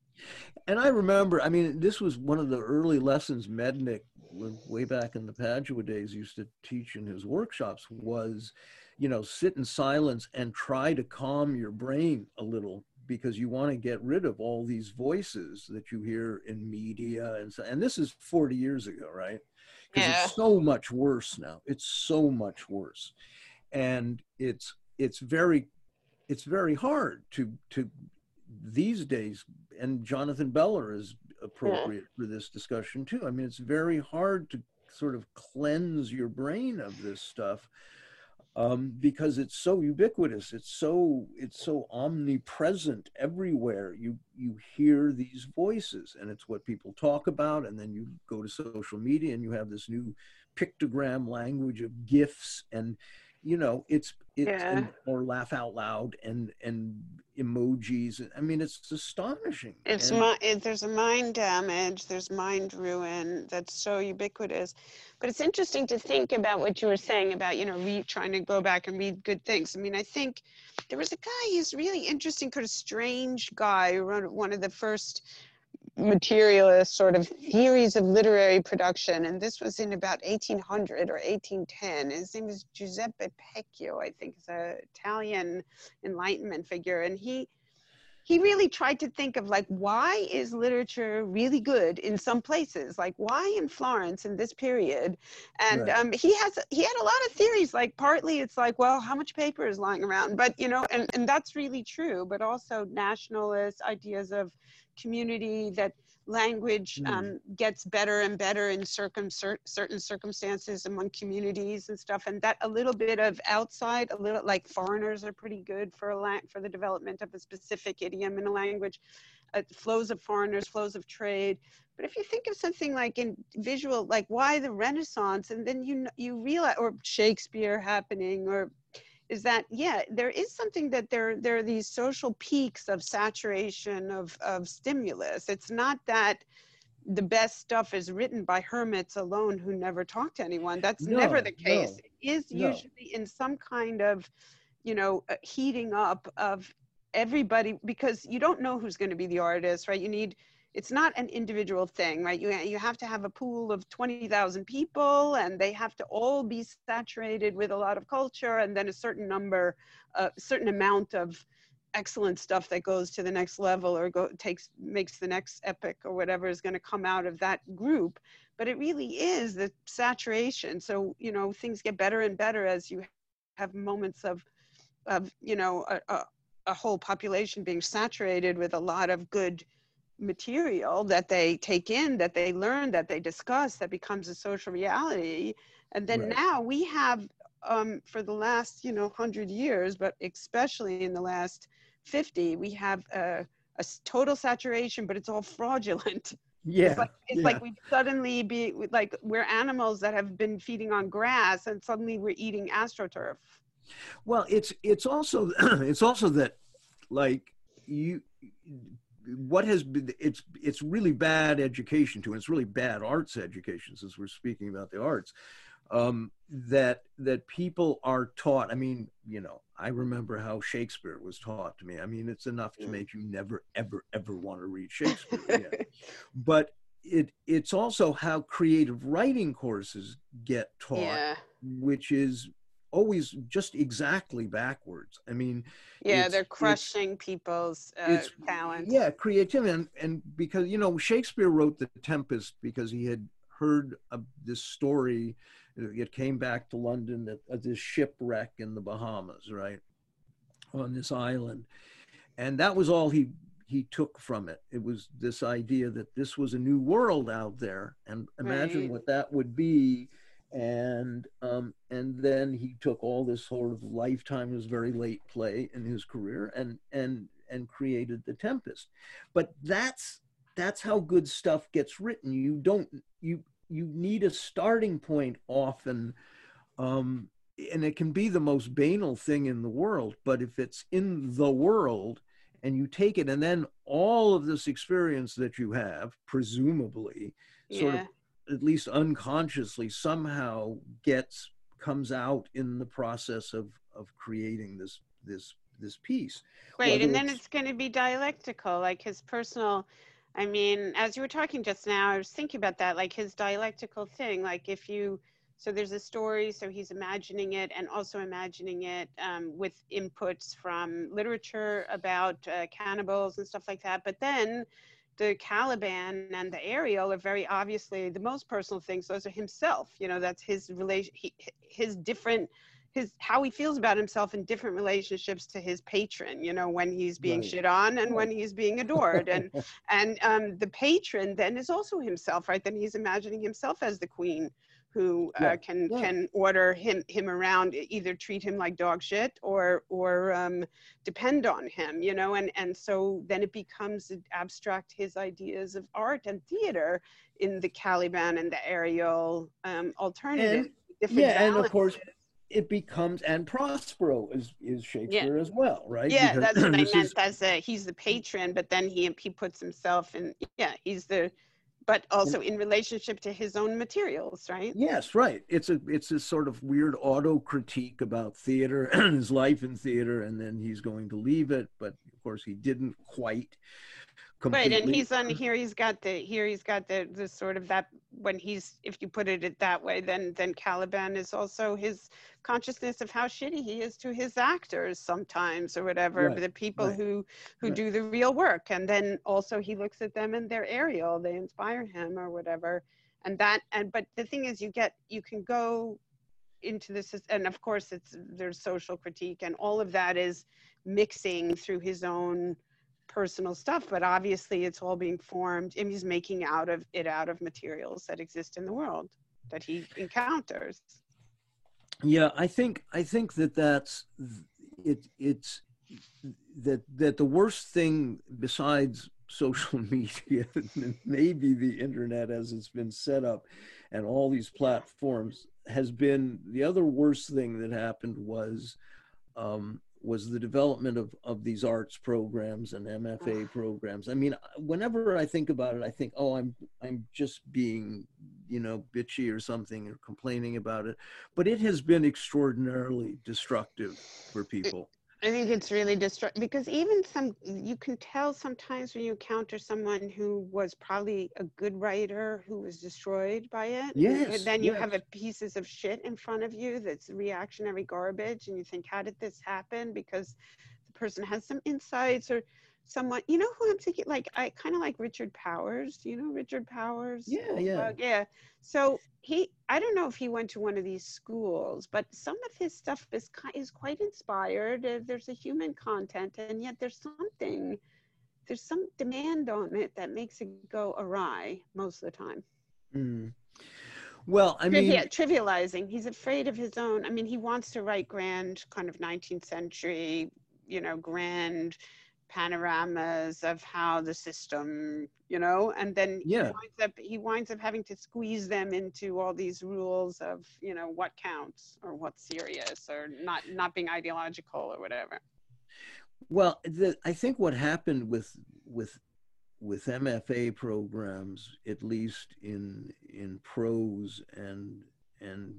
And I remember, I mean, this was one of the early lessons Mednick, way back in the Padua days, used to teach in his workshops was, you know, sit in silence and try to calm your brain a little because you want to get rid of all these voices that you hear in media and so, and this is 40 years ago, right? Because yeah. it's so much worse now. It's so much worse. And it's it's very it's very hard to to these days, and Jonathan Beller is appropriate yeah. for this discussion too. I mean, it's very hard to sort of cleanse your brain of this stuff um, because it's so ubiquitous. It's so it's so omnipresent everywhere. You you hear these voices, and it's what people talk about. And then you go to social media, and you have this new pictogram language of gifs and you know it's it's Yeah. and, or laugh out loud and and emojis i mean it's astonishing It's And- mi- it, there's a mind damage, there's mind ruin that's so ubiquitous. But it's interesting to think about what you were saying about, you know, read, trying to go back and read good things. I mean, I think there was a guy, he's really interesting, kind of strange guy who wrote one of the first materialist sort of theories of literary production. And this was in about 1800 or 1810. His name is Giuseppe Pecchio, I think, is a Italian Enlightenment figure. And he he really tried to think of like why is literature really good in some places like why in florence in this period and Right. um, he has he had a lot of theories like partly it's like well how much paper is lying around but you know and, and that's really true but also nationalist ideas of community that language Mm. um, gets better and better in circum cer- certain circumstances among communities and stuff and that a little bit of outside a little like foreigners are pretty good for a lang- for the development of a specific idiom in a language uh, flows of foreigners flows of trade but if you think of something like in visual like why the renaissance and then you you realize or shakespeare happening or is that yeah there is something that there there are these social peaks of saturation of of stimulus. It's not that the best stuff is written by hermits alone who never talk to anyone. That's never the case. No, it is no. usually in some kind of you know heating up of everybody because you don't know who's going to be the artist right? You need it's not an individual thing, right? You, you have to have a pool of 20,000 people and they have to all be saturated with a lot of culture and then a certain number, a certain amount of excellent stuff that goes to the next level or go, takes, makes the next epic or whatever is going to come out of that group. But it really is the saturation. So, you know, things get better and better as you have moments of, of you know, a, a, a whole population being saturated with a lot of good material that they take in, that they learn, that they discuss, that becomes a social reality. And then Right. now we have, um, for the last, you know, 100 years, but especially in the last 50, we have a total saturation, but it's all <laughs> fraudulent. yeah It's like, it's yeah. like we suddenly be like we're animals that have been feeding on grass and suddenly we're eating astroturf. Well, it's it's also <clears throat> it's also that like you what has been it's it's really bad education too and it's really bad arts education since we're speaking about the arts um that that people are taught i mean you know i remember how shakespeare was taught to me i mean it's enough to Mm. make you never ever ever want to read <laughs> shakespeare again but it it's also how creative writing courses get taught yeah. which is always just exactly backwards. I mean, Yeah, they're crushing people's uh, talent. yeah, creativity, and, and because you know Shakespeare wrote The Tempest because he had heard of this story. It came back to London that of this shipwreck in the Bahamas, right, on this island, and that was all he he took from it. It was this idea that this was a new world out there, and imagine Right. what that would be. And um, and then he took all this sort of lifetime, his very late play in his career, and and and created the Tempest. But that's that's how good stuff gets written. You don't you you need a starting point often, um, and it can be the most banal thing in the world. But if it's in the world, and you take it, and then all of this experience that you have, presumably, sort of at least unconsciously somehow gets comes out in the process of of creating this this this piece Right, whether and then it's- it's going to be dialectical, like his personal. I mean, as you were talking just now, I was thinking about that, like his dialectical thing. Like if you, so there's a story, so he's imagining it and also imagining it um, with inputs from literature about uh, cannibals and stuff like that. But then the Caliban and the Ariel are very obviously the most personal things. Those are himself. You know, that's his relation, he, his different his how he feels about himself in different relationships to his patron you know when he's being Right. shit on and when he's being adored and <laughs> and um, the patron then is also himself right then he's imagining himself as the queen who uh, can yeah. can order him him around, either treat him like dog shit or or um, depend on him, you know, and and so then it becomes abstract his ideas of art and theater in the Caliban and the Ariel um, alternative. different yeah, and of course, it becomes and Prospero is is Shakespeare as well, right? Yeah, Because that's what I <clears throat> meant. is- As a, he's the patron, but then he he puts himself in. Yeah, he's the, but also in relationship to his own materials, right? Yes, right. It's a it's a sort of weird auto critique about theater <clears throat> and his life in theater, and then he's going to leave it, but of course he didn't quite. Right, and he's on here. He's got the here. He's got the the sort of that when he's if you put it that way, then then Caliban is also his consciousness of how shitty he is to his actors sometimes or whatever. Right, The people right, who who right. do the real work, and then also he looks at them and they're Ariel. They inspire him or whatever, and that and but the thing is, you get you can go into this and of course it's there's social critique and all of that is mixing through his own personal stuff but obviously it's all being formed and he's making out of it out of materials that exist in the world that he encounters Yeah, I think I think that that's it. It's that that the worst thing besides social <laughs> media, maybe the internet as it's been set up, and all these platforms has been the other worst thing that happened was um, was the development of of these arts programs and MFA ah. programs. I mean, whenever I think about it, I think, oh, I'm I'm just being you know bitchy or something or complaining about it but it has been extraordinarily destructive for people i think it's really destructive because even some you can tell sometimes when you encounter someone who was probably a good writer who was destroyed by it Yes, and then you have a pieces of shit in front of you that's reactionary garbage and you think how did this happen? because the person has some insights or someone you know who i'm thinking like i kind of like richard powers do you know richard powers Yeah, yeah. Uh, yeah so he i don't know if he went to one of these schools but some of his stuff is is quite inspired Uh, there's a human content and yet there's something there's some demand on it that makes it go awry most of the time Mm. well i mean Trivia- trivializing he's afraid of his own i mean he wants to write grand kind of 19th century you know grand panoramas of how the system you know and then Yeah. he winds up he winds up having to squeeze them into all these rules of you know what counts or what's serious or not not being ideological or whatever well the, i think what happened with with with mfa programs at least in in prose and and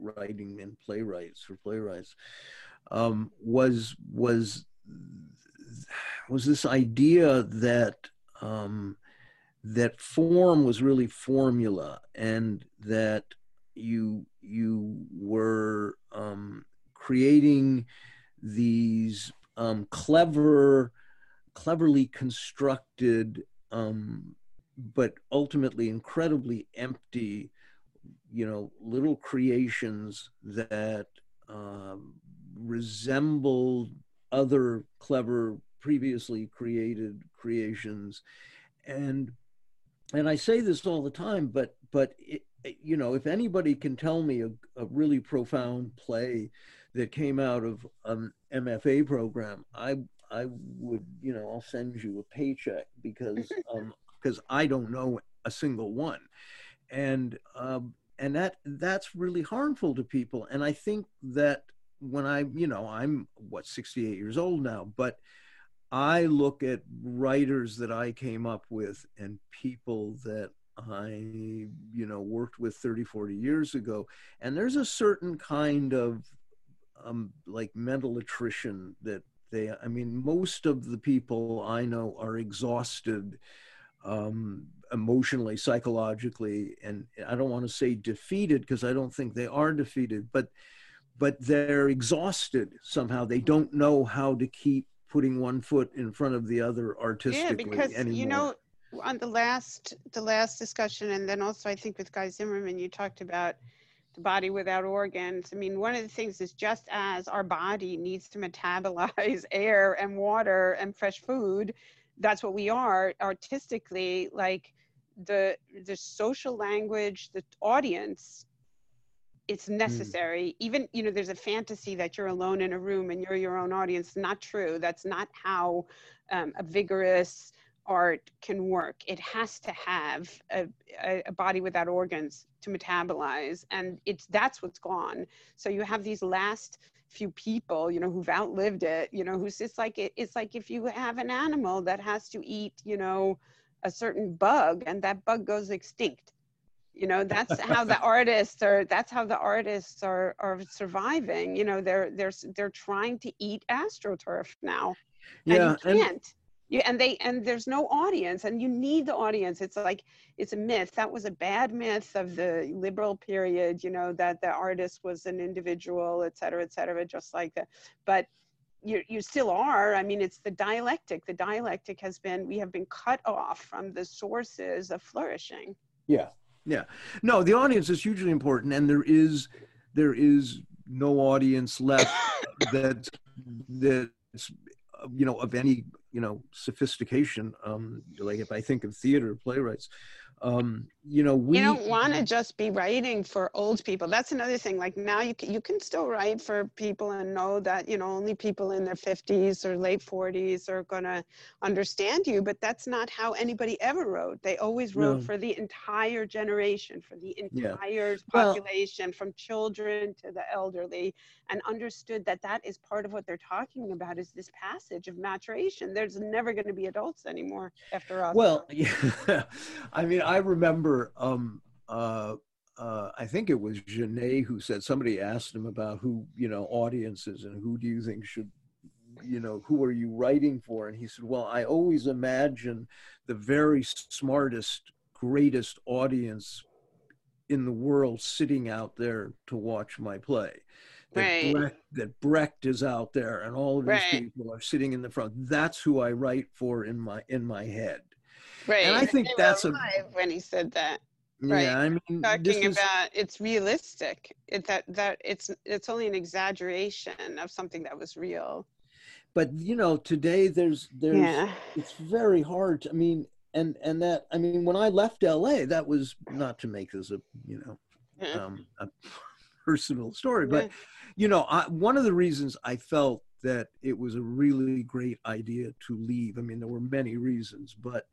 writing and playwrights for playwrights um, was was was this idea that um, that form was really formula and that you you were um, creating these um, clever cleverly constructed um, but ultimately incredibly empty you know little creations that um, resembled other clever previously created creations. And and i say this all the time but but it, you know if anybody can tell me a, a really profound play that came out of an mfa program i i would you know i'll send you a paycheck because <laughs> um because i don't know a single one. And um and that that's really harmful to people. And i think that when i you know i'm what 68 years old now but i look at writers that i came up with and people that i you know worked with 30 40 years ago and there's a certain kind of um like mental attrition that they i mean most of the people i know are exhausted um, emotionally, psychologically, and I don't want to say defeated because I don't think they are defeated, but but they're exhausted somehow. They don't know how to keep putting one foot in front of the other artistically yeah because anymore. you know on the last the last discussion and then also i think with guy zimmerman you talked about the body without organs i mean one of the things is just as our body needs to metabolize <laughs> air and water and fresh food that's what we are artistically like the the social language the audience it's necessary. Even you know there's a fantasy that you're alone in a room and you're your own audience. Not true. That's not how um, a vigorous art can work. It has to have a, a, a body without organs to metabolize and it's that's what's gone. So you have these last few people you know who've outlived it you know who's just like it, it's like if you have an animal that has to eat you know a certain bug and that bug goes extinct you know that's <laughs> how the artists are that's how the artists are are surviving you know they're they're they're trying to eat astroturf now. Yeah and you can't. You, and they and there's no audience and you need the audience. It's like it's a myth. That was a bad myth of the liberal period you know that the artist was an individual et cetera et cetera just like that. But you, you still are. I mean it's the dialectic. The dialectic has been we have been cut off from the sources of flourishing. Yeah yeah. No the audience is hugely important and there is there is no audience left <coughs> that that's you know of any you know sophistication um like if i think of theater playwrights um you know we you don't want to just be writing for old people. That's another thing like now you can, you can still write for people and know that you know only people in their 50s or late 40s are going to understand you but that's not how anybody ever wrote. They always wrote no. for the entire generation for the entire yeah. population well, from children to the elderly and understood that that is part of what they're talking about is this passage of maturation. There's never going to be adults anymore after all. Well <laughs> yeah. I mean i remember um, uh, uh, I think it was Genet who said somebody asked him about who you know audiences and who do you think should you know who are you writing for and he said well I always imagine the very smartest greatest audience in the world sitting out there to watch my play that, right. Brecht, that Brecht is out there and all of these right. people are sitting in the front that's who I write for in my in my head Right. And I think that's a when he said that. Right. Yeah, I mean, talking is, about it's realistic. It that that it's it's only an exaggeration of something that was real. But you know, today there's there's yeah. it's very hard. To, I mean, and and that I mean, when I left LA, that was not to make this a you know yeah. um, a <laughs> personal story, but yeah. you know, I, one of the reasons I felt that it was a really great idea to leave. I mean, there were many reasons, but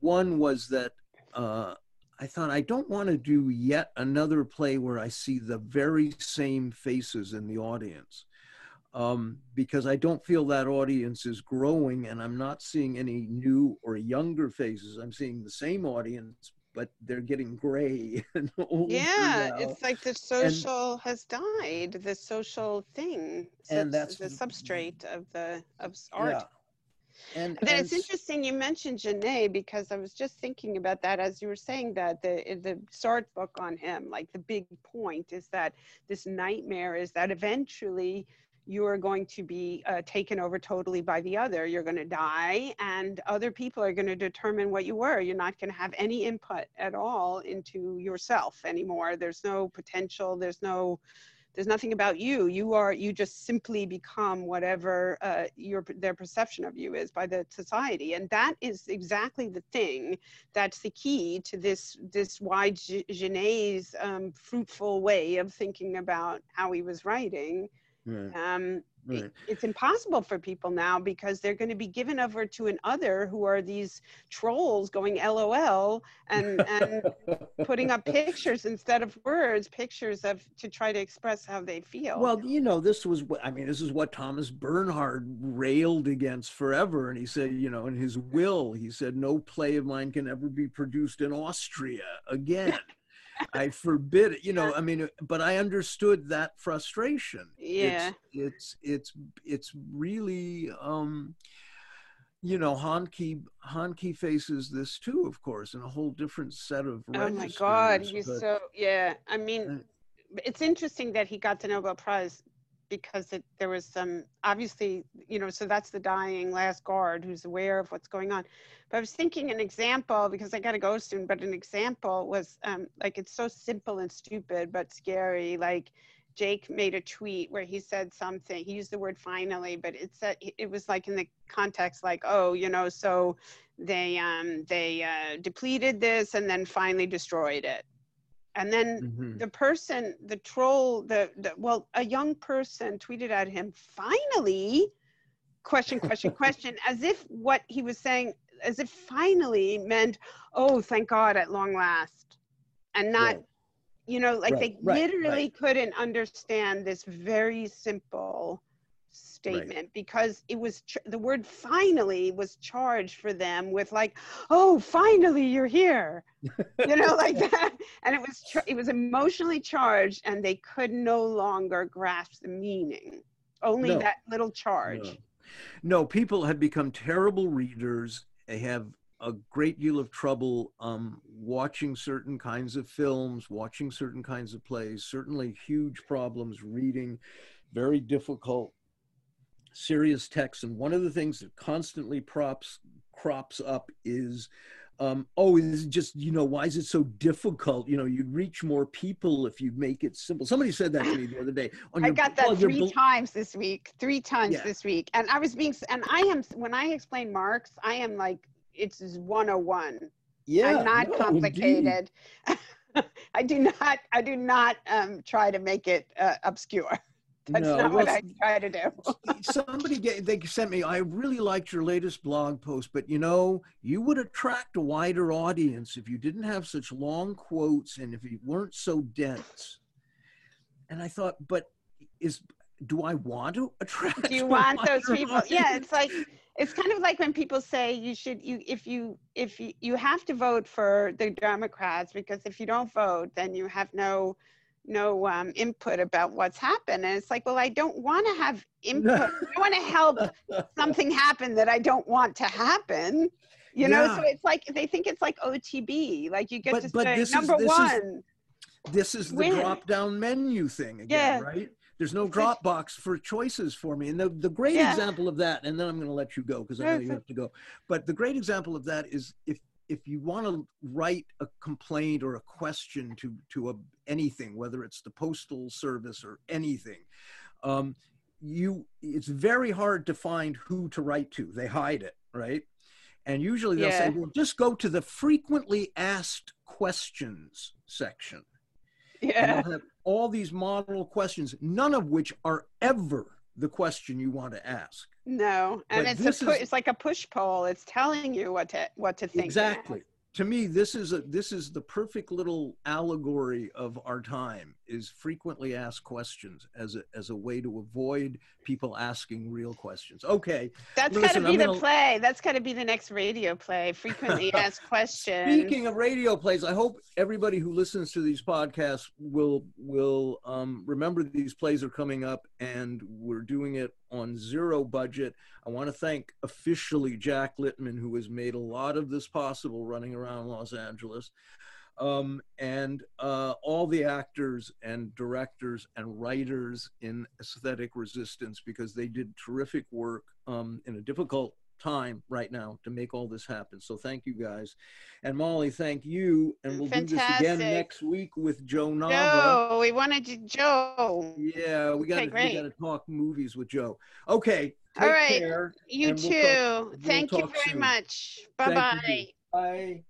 one was that uh, I thought I don't want to do yet another play where I see the very same faces in the audience. Um, because I don't feel that audience is growing and I'm not seeing any new or younger faces. I'm seeing the same audience, but they're getting gray <laughs> and older yeah now. it's like the social and, has died the social thing and that's the substrate of the of art yeah. And, then and it's interesting you mentioned Genet because I was just thinking about that as you were saying that the the Sartre book on him, like the big point is that this nightmare is that eventually you are going to be uh, taken over totally by the other. You're going to die, and other people are going to determine what you were. You're not going to have any input at all into yourself anymore. There's no potential. There's no there's nothing about you. You are you just simply become whatever uh, your their perception of you is by the society. And that is exactly the thing that's the key to this this wide Genet's um, fruitful way of thinking about how he was writing. Right. um, Right. it's impossible for people now because they're going to be given over to an other who are these trolls going lol and and putting up pictures instead of words pictures of to try to express how they feel well you know this was what i mean this is what thomas bernhard railed against forever and he said you know in his will he said no play of mine can ever be produced in austria again I forbid it. You know, I mean, but I understood that frustration. Yeah. It's it's it's, it's really um you know, Handke Handke faces this too, of course, in a whole different set of Oh my God, he's but, so yeah. I mean, it's interesting that he got the Nobel Prize because it, there was some obviously you know so that's the dying last guard who's aware of what's going on. But i was thinking an example because i got to go soon but an example was um, like it's so simple and stupid but scary like jake made a tweet where he said something he used the word finally but it said it was like in the context like oh you know so they um they uh, depleted this and then finally destroyed it And then Mhm. the person, the troll, the, the well, a young person tweeted at him, finally, question, question, <laughs> question, as if what he was saying, as if finally meant, oh, thank God at long last. And not, Right. you know, like Right, they right, literally couldn't understand this very simple statement because it was ch- the word finally was charged for them with like oh finally you're here <laughs> you know like that and it was it was emotionally charged and they could no longer grasp the meaning only No. that little charge No. No, people have become terrible readers. They have a great deal of trouble um, watching certain kinds of films, watching certain kinds of plays, certainly huge problems reading very difficult, serious texts. And one of the things that constantly props crops up is um, oh, is it just, you know, why is it so difficult? You know, you'd reach more people if you make it simple. Somebody said that to me the other day. <laughs> On I your- got that your three bel- times this week, three times Yeah. this week. And I was being, s- and I am, when I explain Marx, I am like, it's 101. Yeah, I'm not no, complicated. <laughs> I do not, I do not um, try to make it uh, obscure. That's No, not what I try to do. somebody get, they sent me i really liked your latest blog post but you know you would attract a wider audience if you didn't have such long quotes and if you weren't so dense. And i thought but is do i want to attract do you want those people? yeah it's like it's kind of like when people say you should you if you if you, you have to vote for the democrats because if you don't vote then you have no no um, input about what's happened. And it's like well i don't want to have <laughs> input. I want to help something happen that i don't want to happen you know? So it's like they think it's like otb like you get But- to but say this is- number is- one this is the Win. drop down menu thing again Yeah. right? There's no drop box for choices for me. And the, the great Yeah. example of that and then i'm going to let you go because i know you have to go. But the great example of that is if if you want to write a complaint or a question to to a, anything whether it's the postal service or anything um, you it's very hard to find who to write to. They hide it right? And usually they'll say well just go to the frequently asked questions section. And yeah. they'll have all these model questions, none of which are ever the question you want to ask. no and But it's a pu- is- it's like a push poll it's telling you what to what to think Exactly. To me, this is a this is the perfect little allegory of our time is frequently asked questions as a as a way to avoid people asking real questions. Okay. That's got to be I'm the gonna- play. That's got to be the next radio play. Frequently <laughs> asked questions. Speaking of radio plays, I hope everybody who listens to these podcasts will will um, remember these plays are coming up, and we're doing it on zero budget. I want to thank officially Jack Littman, who has made a lot of this possible, running around Los Angeles, um, and uh, all the actors and directors and writers in Aesthetic Resistance because they did terrific work um, in a difficult time right now to make all this happen. So thank you guys. And Molly, thank you. And we'll do this again next week with Joe Nava. Joe, we wanted you, Joe. Yeah, we got Okay, to to talk movies with Joe. Okay, take All right. care. You And we'll too. talk- we'll Thank you very soon. much. Bye you, bye. Bye.